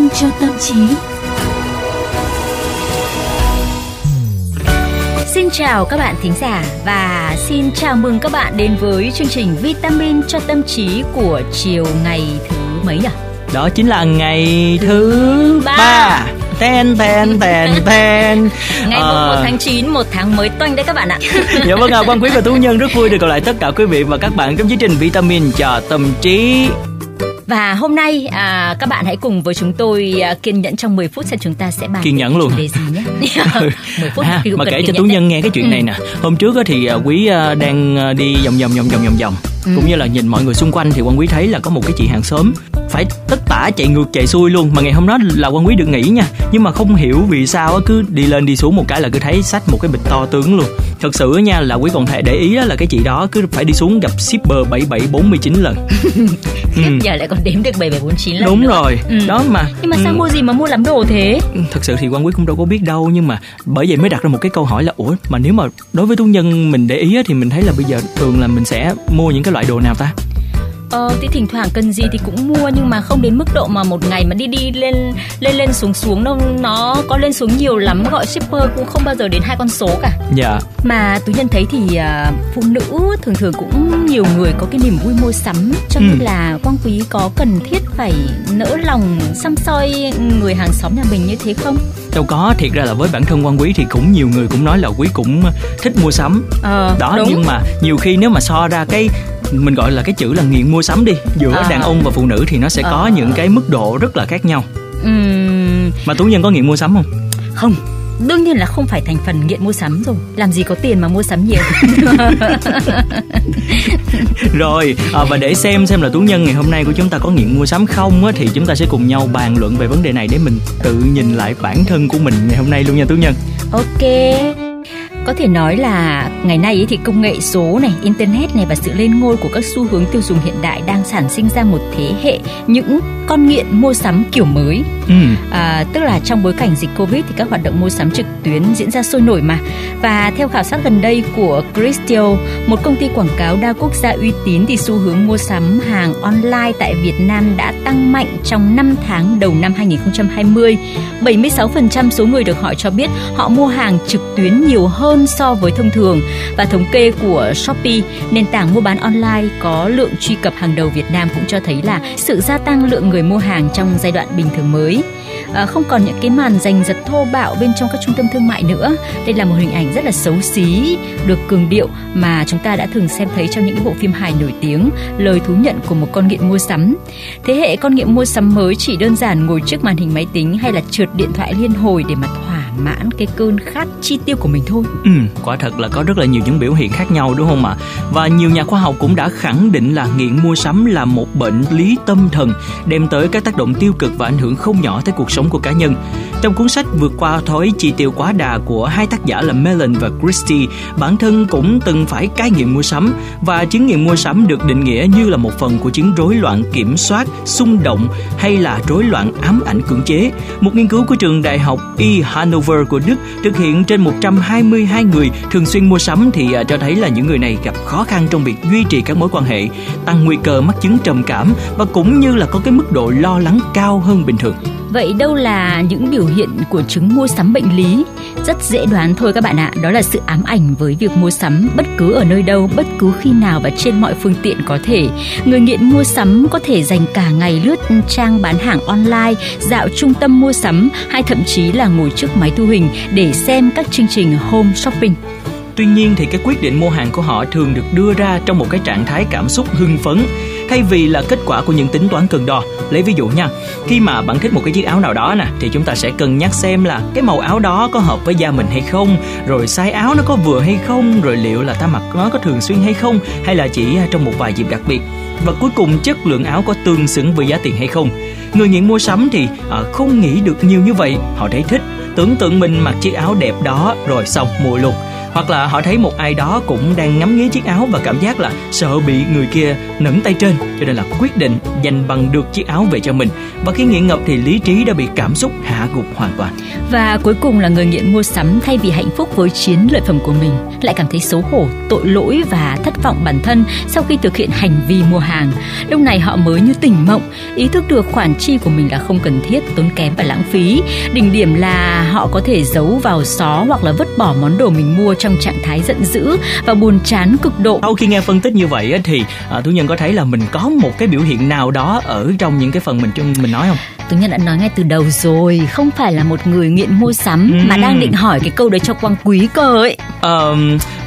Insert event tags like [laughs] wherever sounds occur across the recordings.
Vitamin cho tâm trí. Xin chào các bạn thính giả và xin chào mừng các bạn đến với chương trình Vitamin cho tâm trí của chiều ngày thứ mấy nhỉ? Đó chính là ngày thứ ba. ba. Ten ten ten ten. [laughs] Ngày Ờ, 1 tháng 9, một tháng mới toanh đấy các bạn ạ. [laughs] Dạ vâng ạ, Quang Quý và Tú Nhân rất vui được gặp lại tất cả quý vị và các bạn trong chương trình Vitamin cho tâm trí. Và hôm nay à, các bạn hãy cùng với chúng tôi à, kiên nhẫn trong 10 phút xem chúng ta sẽ bàn Kiên nhẫn luôn. đề gì nhé. [laughs] [laughs] 10 phút À, mà kể cho Tú Nhân nghe cái chuyện Ừ. này nè. Hôm trước thì à, Quý à, đang à, đi vòng vòng vòng vòng vòng vòng Ừ. cũng như là nhìn mọi người xung quanh thì Quang Quý thấy là có một cái chị hàng xóm phải tất tả chạy ngược chạy xuôi luôn mà ngày hôm đó là Quang Quý được nghỉ nha nhưng mà không hiểu vì sao á, cứ đi lên đi xuống một cái là cứ thấy xách một cái bịch to tướng luôn thật sự á nha là Quý còn thể để ý là cái chị đó cứ phải đi xuống gặp shipper 7749 lần [laughs] ừ. Giờ lại còn đếm được 7749 lần đúng nữa. rồi Ừ. đó mà Nhưng mà sao ừ, mua gì mà mua lắm đồ thế? thật sự thì quan quý cũng đâu có biết đâu nhưng mà bởi vậy mới đặt ra một cái câu hỏi là ủa mà nếu mà đối với tú nhân mình để ý á, thì mình thấy là bây giờ thường là mình sẽ mua những cái loại đồ nào ta Ờ thì thỉnh thoảng cần gì thì cũng mua nhưng mà không đến mức độ mà một ngày mà đi đi lên lên lên xuống xuống đâu nó có lên xuống nhiều lắm. Gọi shipper cũng không bao giờ đến hai con số cả. Dạ. Mà tú nhân thấy thì à, phụ nữ thường thường cũng nhiều người có cái niềm vui mua sắm cho nên Ừ. là quang quý có cần thiết phải nỡ lòng xăm soi người hàng xóm nhà mình như thế không? Đâu có thiệt ra là với bản thân quan quý thì cũng nhiều người cũng nói là quý cũng thích mua sắm. Ờ đó đúng. nhưng mà nhiều khi nếu mà so ra cái mình gọi là cái chữ là nghiện mua sắm đi. Giữa À. đàn ông và phụ nữ thì nó sẽ có Ờ. những cái mức độ rất là khác nhau. Ừm, mà tú nhân có nghiện mua sắm không? Không. Đương nhiên là không phải thành phần nghiện mua sắm rồi. Làm gì có tiền mà mua sắm nhiều. [laughs] Rồi, à, và để xem xem là Tú Nhân ngày hôm nay của chúng ta có nghiện mua sắm không á, thì chúng ta sẽ cùng nhau bàn luận về vấn đề này để mình tự nhìn lại bản thân của mình ngày hôm nay luôn nha Tú Nhân. Ok có thể nói là ngày nay ấy thì công nghệ số này, internet này và sự lên ngôi của các xu hướng tiêu dùng hiện đại đang sản sinh ra một thế hệ những con nghiện mua sắm kiểu mới. Ừ, À, tức là trong bối cảnh dịch Covid thì các hoạt động mua sắm trực tuyến diễn ra sôi nổi mà. Và theo khảo sát gần đây của Christio, một công ty quảng cáo đa quốc gia uy tín thì xu hướng mua sắm hàng online tại Việt Nam đã tăng mạnh trong 5 tháng đầu năm 2020. 76% số người được hỏi cho biết họ mua hàng trực tuyến nhiều hơn so với thông thường và thống kê của Shopee, nền tảng mua bán online có lượng truy cập hàng đầu Việt Nam cũng cho thấy là sự gia tăng lượng người mua hàng trong giai đoạn bình thường mới. À, không còn những cái màn giành giật thô bạo bên trong các trung tâm thương mại nữa. Đây là một hình ảnh rất là xấu xí, được cường điệu mà chúng ta đã thường xem thấy trong những bộ phim hài nổi tiếng, lời thú nhận của một con nghiện mua sắm. Thế hệ con nghiện mua sắm mới chỉ đơn giản ngồi trước màn hình máy tính hay là trượt điện thoại liên hồi để mà thỏa mãn cái cơn khát chi tiêu của mình thôi. ừ, quả thật là có rất là nhiều những biểu hiện khác nhau đúng không ạ? Và nhiều nhà khoa học cũng đã khẳng định là nghiện mua sắm là một bệnh lý tâm thần đem tới các tác động tiêu cực và ảnh hưởng không nhỏ tới cuộc sống của cá nhân. Trong cuốn sách vượt qua thói chi tiêu quá đà của hai tác giả là Mellon và Christie, bản thân cũng từng phải cai nghiện mua sắm và chứng nghiện mua sắm được định nghĩa như là một phần của chứng rối loạn kiểm soát, xung động hay là rối loạn ám ảnh cưỡng chế. Một nghiên cứu của trường đại học E Hanover của Đức thực hiện trên 122 người thường xuyên mua sắm thì à, cho thấy là những người này gặp khó khăn trong việc duy trì các mối quan hệ, tăng nguy cơ mắc chứng trầm cảm và cũng như là có cái mức độ lo lắng cao hơn bình thường. Vậy đâu là những biểu hiện của chứng mua sắm bệnh lý? Rất dễ đoán thôi các bạn ạ, đó là sự ám ảnh với việc mua sắm bất cứ ở nơi đâu, bất cứ khi nào và trên mọi phương tiện có thể. Người nghiện mua sắm có thể dành cả ngày lướt trang bán hàng online, dạo trung tâm mua sắm hay thậm chí là ngồi trước máy thu hình để xem các chương trình home shopping. Tuy nhiên thì cái quyết định mua hàng của họ thường được đưa ra trong một cái trạng thái cảm xúc hưng phấn thay vì là kết quả của những tính toán cần đo. Lấy ví dụ nha, khi mà bạn thích một cái chiếc áo nào đó nè thì chúng ta sẽ cân nhắc xem là cái màu áo đó có hợp với da mình hay không, rồi size áo nó có vừa hay không, rồi liệu là ta mặc nó có thường xuyên hay không hay là chỉ à, trong một vài dịp đặc biệt. Và cuối cùng chất lượng áo có tương xứng với giá tiền hay không. Người nghiện mua sắm thì à, không nghĩ được nhiều như vậy, họ thấy thích, tưởng tượng mình mặc chiếc áo đẹp đó rồi xong mua luôn hoặc là họ thấy một ai đó cũng đang ngắm nghía chiếc áo và cảm giác là sợ bị người kia nâng tay trên. Cho nên là quyết định giành bằng được chiếc áo về cho mình và khi nghiện ngập thì lý trí đã bị cảm xúc hạ gục hoàn toàn. Và cuối cùng là người nghiện mua sắm thay vì hạnh phúc với chiến lợi phẩm của mình lại cảm thấy xấu hổ, tội lỗi và thất vọng bản thân sau khi thực hiện hành vi mua hàng. Lúc này họ mới như tỉnh mộng, ý thức được khoản chi của mình là không cần thiết, tốn kém và lãng phí. Đỉnh điểm là họ có thể giấu vào xó hoặc là vứt bỏ món đồ mình mua trong trạng thái giận dữ và buồn chán cực độ. Sau khi nghe phân tích như vậy thì à, tú nhân có thấy là mình có một cái biểu hiện nào đó ở trong những cái phần mình mình nói không? Tú Nhân đã nói ngay từ đầu rồi Không phải là một người nghiện mua sắm ừ. Mà đang định hỏi cái câu đấy cho Quang Quý cơ ấy ờ,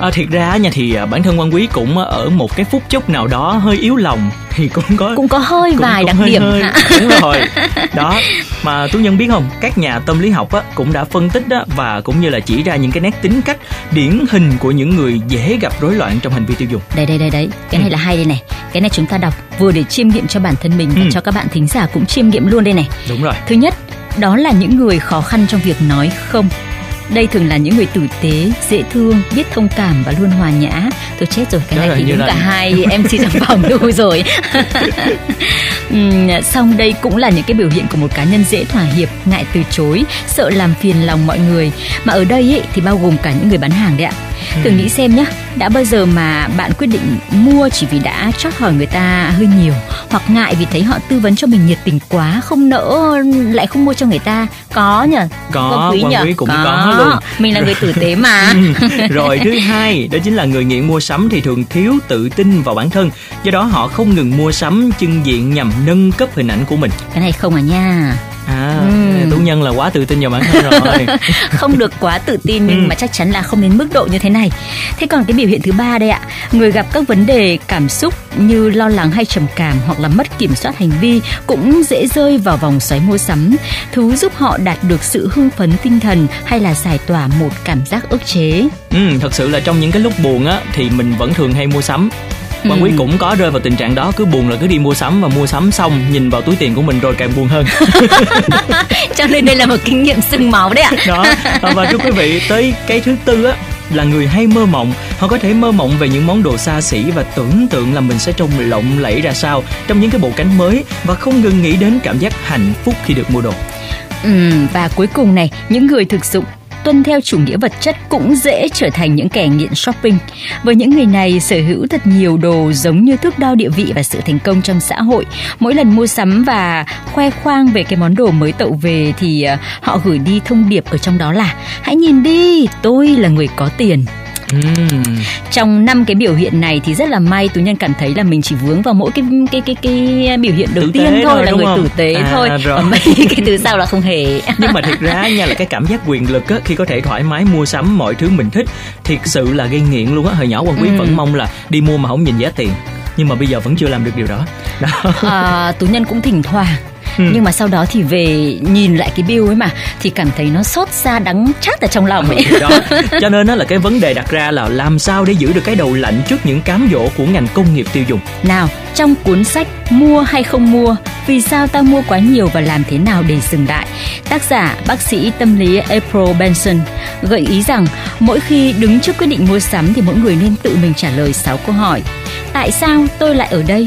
à, Thiệt ra nha thì à, bản thân Quang Quý cũng ở một cái phút chốc nào đó hơi yếu lòng thì cũng có cũng có hơi cũng, vài cũng đặc hơi điểm hơi, hả? [laughs] đúng rồi. [laughs] Đó mà tú nhân biết không các nhà tâm lý học á, cũng đã phân tích á, và cũng như là chỉ ra những cái nét tính cách điển hình của những người dễ gặp rối loạn trong hành vi tiêu dùng. Đây đây đây đấy cái này ừ. là hay đây này. Cái này chúng ta đọc vừa để chiêm nghiệm cho bản thân mình và ừ. cho các bạn thính giả cũng chiêm nghiệm luôn đây này. Đúng rồi. Thứ nhất đó là những người khó khăn trong việc nói không đây thường là những người tử tế, dễ thương, biết thông cảm và luôn hòa nhã. Tôi chết rồi, cái Đó này thì đúng là... cả [laughs] hai MC trong phòng tôi rồi. [laughs] xong đây cũng là những cái biểu hiện của một cá nhân dễ thỏa hiệp, ngại từ chối, sợ làm phiền lòng mọi người. Mà ở đây ấy, thì bao gồm cả những người bán hàng đấy ạ. Thử nghĩ xem nhé, đã bao giờ mà bạn quyết định mua chỉ vì đã chót hỏi người ta hơi nhiều hoặc ngại vì thấy họ tư vấn cho mình nhiệt tình quá không nỡ lại không mua cho người ta? Có nhỉ có quý, nhỉ? quý cũng có, có luôn. mình là người tử tế mà. [laughs] [laughs] Rồi thứ hai đó chính là người nghiện mua sắm thì thường thiếu tự tin vào bản thân do đó họ không ngừng mua sắm chân diện nhằm nâng cấp hình ảnh của mình. Cái này không à nha à ừ. tú nhân là quá tự tin vào bản thân rồi. [laughs] Không được quá tự tin nhưng ừ. mà chắc chắn là không đến mức độ như thế này. Thế còn cái biểu hiện thứ ba đây ạ người gặp các vấn đề cảm xúc như lo lắng hay trầm cảm hoặc là mất kiểm soát hành vi cũng dễ rơi vào vòng xoáy mua sắm. Thứ giúp họ đạt được sự hưng phấn tinh thần hay là giải tỏa một cảm giác ức chế. Ừ thật sự là trong những cái lúc buồn á thì mình vẫn thường hay mua sắm Ừ. Quý cũng có rơi vào tình trạng đó cứ buồn là cứ đi mua sắm và mua sắm xong nhìn vào túi tiền của mình rồi càng buồn hơn. [laughs] Cho nên đây là một kinh nghiệm sưng máu đấy ạ. [laughs] đó và thưa quý vị tới cái thứ tư á là người hay mơ mộng họ có thể mơ mộng về những món đồ xa xỉ và tưởng tượng là mình sẽ trông lộng lẫy ra sao trong những cái bộ cánh mới và không ngừng nghĩ đến cảm giác hạnh phúc khi được mua đồ ừ, và cuối cùng này những người thực dụng tuân theo chủ nghĩa vật chất cũng dễ trở thành những kẻ nghiện shopping. Với những người này sở hữu thật nhiều đồ giống như thước đo địa vị và sự thành công trong xã hội. Mỗi lần mua sắm và khoe khoang về cái món đồ mới tậu về thì ờ, họ gửi đi thông điệp ở trong đó là hãy nhìn đi, tôi là người có tiền. Trong năm cái biểu hiện này thì rất là may tú nhân cảm thấy là mình chỉ vướng vào mỗi cái cái cái cái biểu hiện đầu tử tiên thôi, thôi là người không? tử tế à, thôi. Rồi. Còn mấy cái thứ sau là không hề. [laughs] Nhưng mà thực ra nha là cái cảm giác quyền lực á khi có thể thoải mái mua sắm mọi thứ mình thích thiệt sự là gây nghiện luôn á. Hồi nhỏ quan quý ừ. vẫn mong là đi mua mà không nhìn giá tiền nhưng mà bây giờ vẫn chưa làm được điều đó. đó. À, tú nhân cũng thỉnh thoảng ừ. nhưng mà sau đó thì về nhìn lại cái bill ấy mà thì cảm thấy nó xót xa đắng chát ở trong lòng ấy. ừ, đó. [laughs] cho nên nó là cái vấn đề đặt ra là làm sao để giữ được cái đầu lạnh trước những cám dỗ của ngành công nghiệp tiêu dùng? Nào trong cuốn sách mua hay không mua vì sao ta mua quá nhiều và làm thế nào để dừng lại? Tác giả bác sĩ tâm lý April Benson gợi ý rằng mỗi khi đứng trước quyết định mua sắm thì mỗi người nên tự mình trả lời 6 câu hỏi. Tại sao tôi lại ở đây?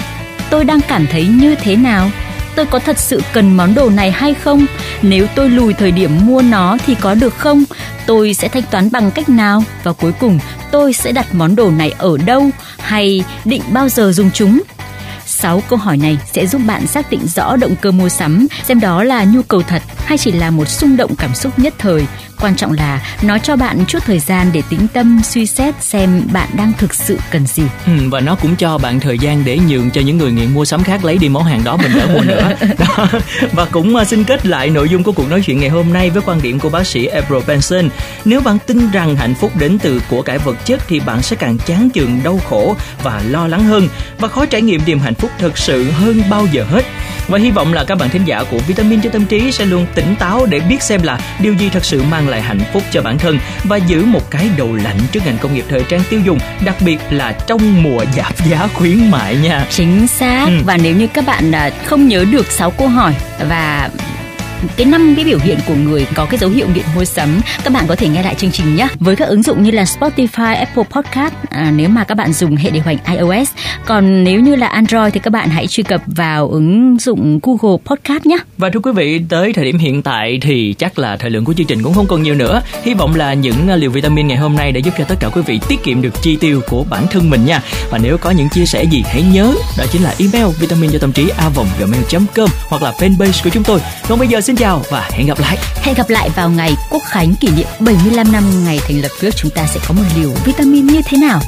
Tôi đang cảm thấy như thế nào tôi có thật sự cần món đồ này hay không? Nếu tôi lùi thời điểm mua nó thì có được không? Tôi sẽ thanh toán bằng cách nào? Và cuối cùng, tôi sẽ đặt món đồ này ở đâu hay định bao giờ dùng chúng? 6 câu hỏi này sẽ giúp bạn xác định rõ động cơ mua sắm, xem đó là nhu cầu thật hay chỉ là một xung động cảm xúc nhất thời. Quan trọng là nó cho bạn chút thời gian để tĩnh tâm suy xét xem bạn đang thực sự cần gì. Ừ, và nó cũng cho bạn thời gian để nhường cho những người nghiện mua sắm khác lấy đi món hàng đó mình đỡ mua nữa. [laughs] Đó. Và cũng uh, xin kết lại nội dung của cuộc nói chuyện ngày hôm nay với quan điểm của bác sĩ April Benson. Nếu bạn tin rằng hạnh phúc đến từ của cải vật chất thì bạn sẽ càng chán chường đau khổ và lo lắng hơn và khó trải nghiệm niềm hạnh phúc thực sự hơn bao giờ hết. Và hy vọng là các bạn thính giả của Vitamin cho tâm trí sẽ luôn tỉnh táo để biết xem là điều gì thật sự mang lại hạnh phúc cho bản thân và giữ một cái đầu lạnh trước ngành công nghiệp thời trang tiêu dùng, đặc biệt là trong mùa giảm giá khuyến mại nha. Chính xác. Ừ. Và nếu như các bạn à, không nhớ được 6 câu hỏi và cái năm cái biểu hiện của người có cái dấu hiệu nghiện mua sắm các bạn có thể nghe lại chương trình nhé. Với các ứng dụng như là Spotify, Apple Podcast à, nếu mà các bạn dùng hệ điều hành iOS. Còn nếu như là Android thì các bạn hãy truy cập vào ứng dụng Google Podcast nhé. Và thưa quý vị tới thời điểm hiện tại thì chắc là thời lượng của chương trình cũng không còn nhiều nữa. Hy vọng là những à, liều vitamin ngày hôm nay đã giúp cho tất cả quý vị tiết kiệm được chi tiêu của bản thân mình nha. Và nếu có những chia sẻ gì hãy nhớ đó chính là email vitamin cho tâm trí a vòng gmail.com hoặc là fanpage của chúng tôi. Còn bây giờ xin xin chào và hẹn gặp lại. Hẹn gặp lại vào ngày quốc khánh kỷ niệm 75 năm ngày thành lập nước. Chúng ta sẽ có một liều vitamin như thế nào?